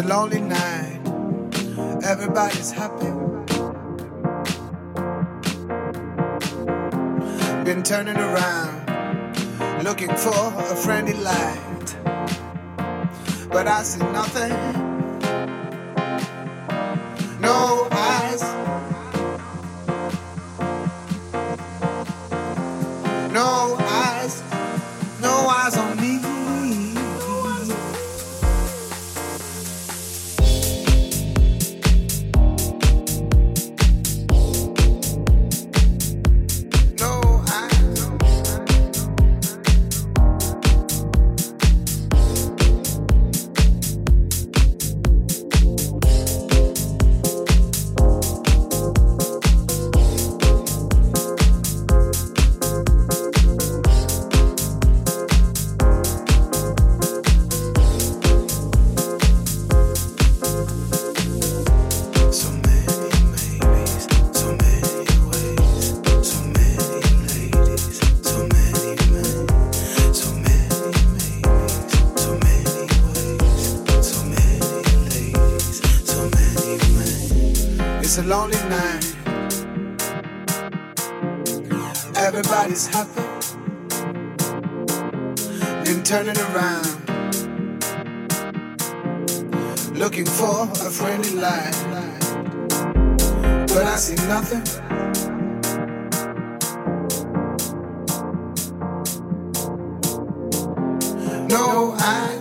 a lonely lonely night. Everybody's happy, and turning around, looking for a friendly light. But I see nothing. No, I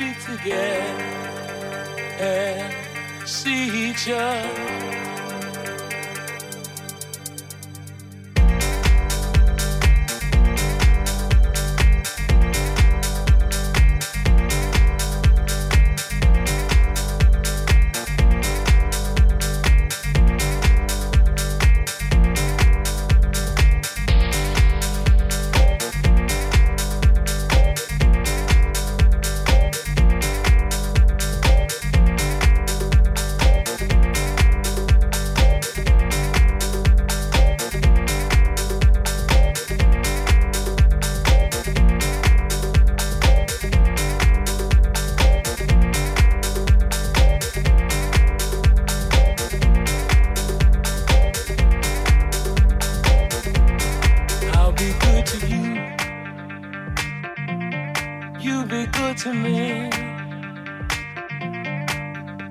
be together and see each other.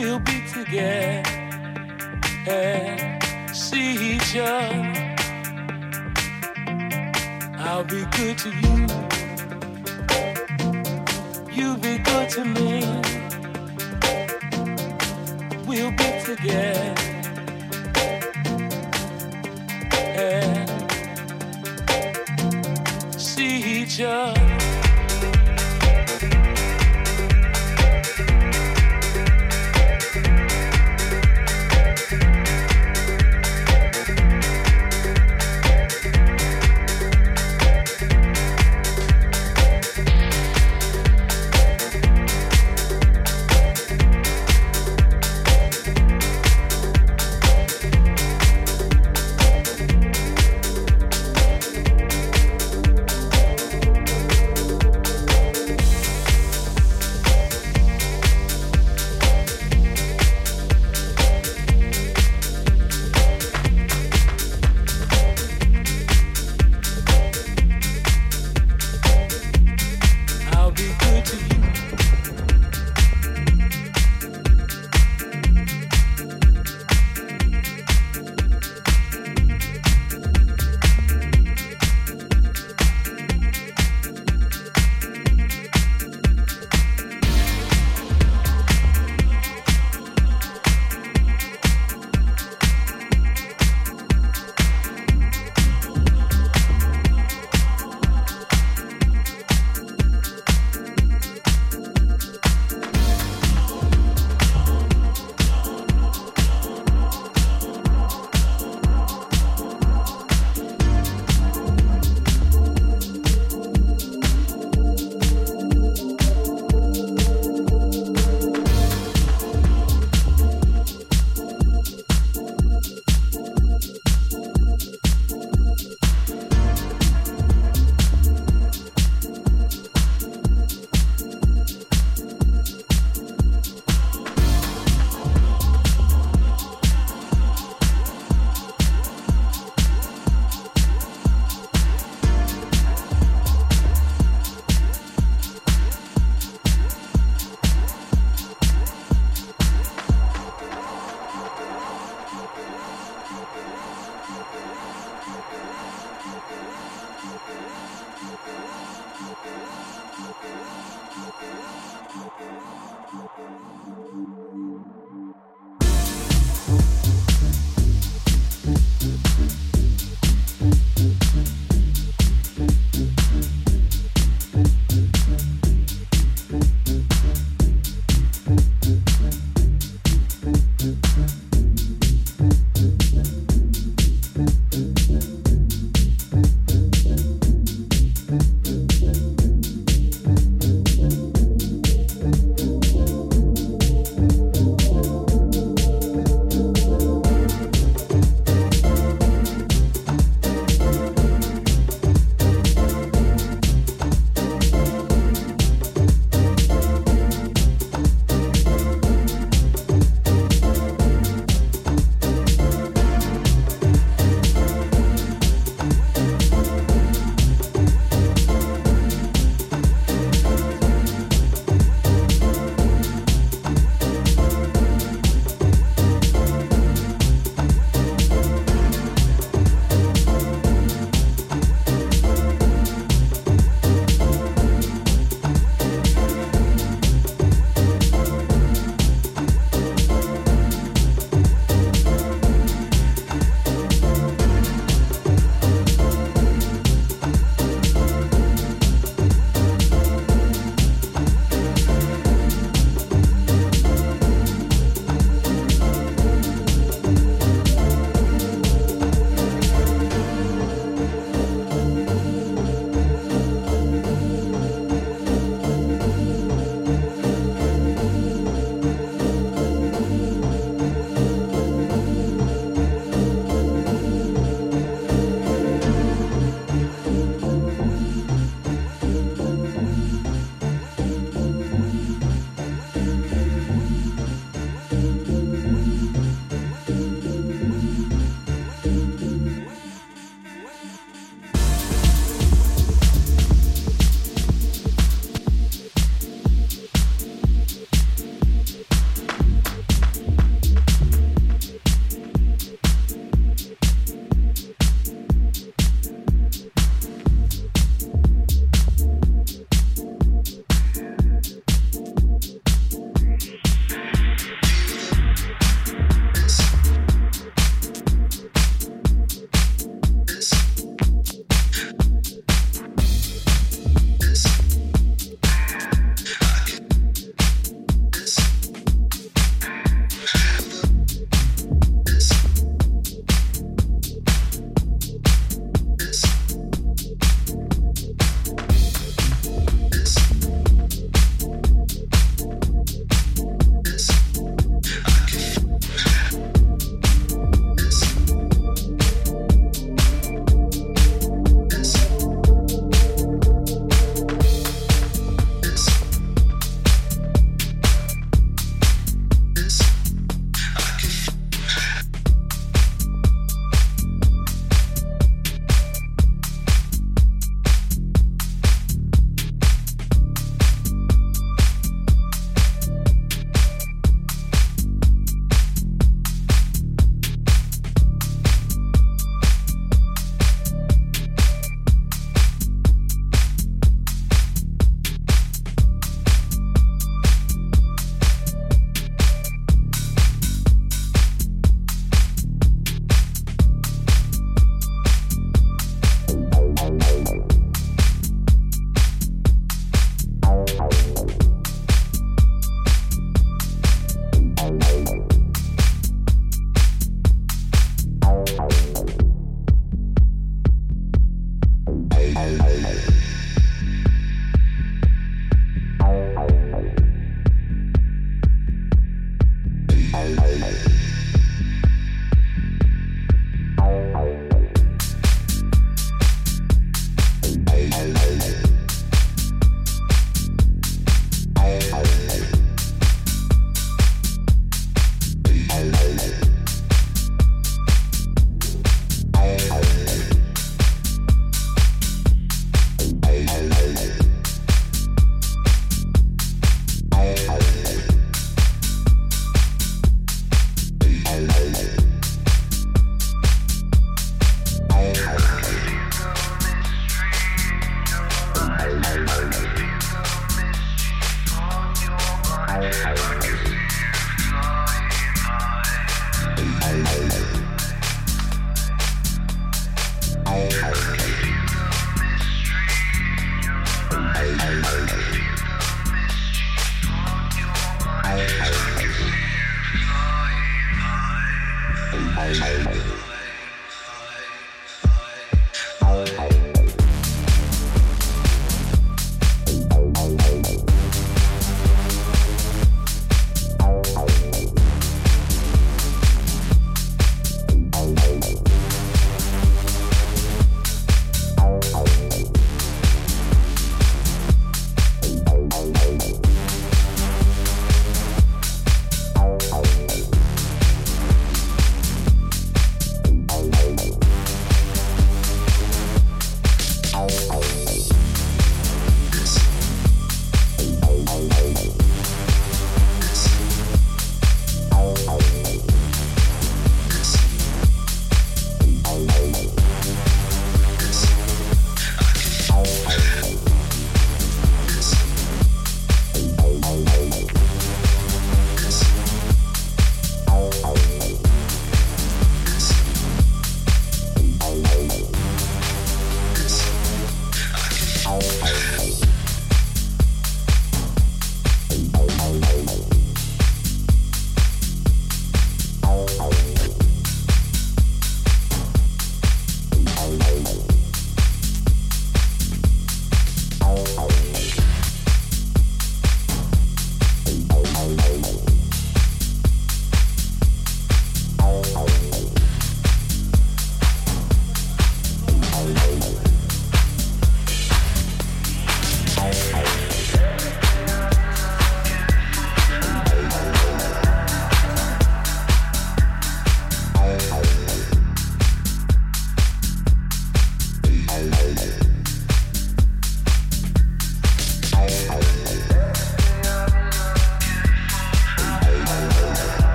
We'll be together and see each other. I'll be good to you. You be good to me. We'll be together and see each other.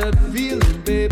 That feeling, honey.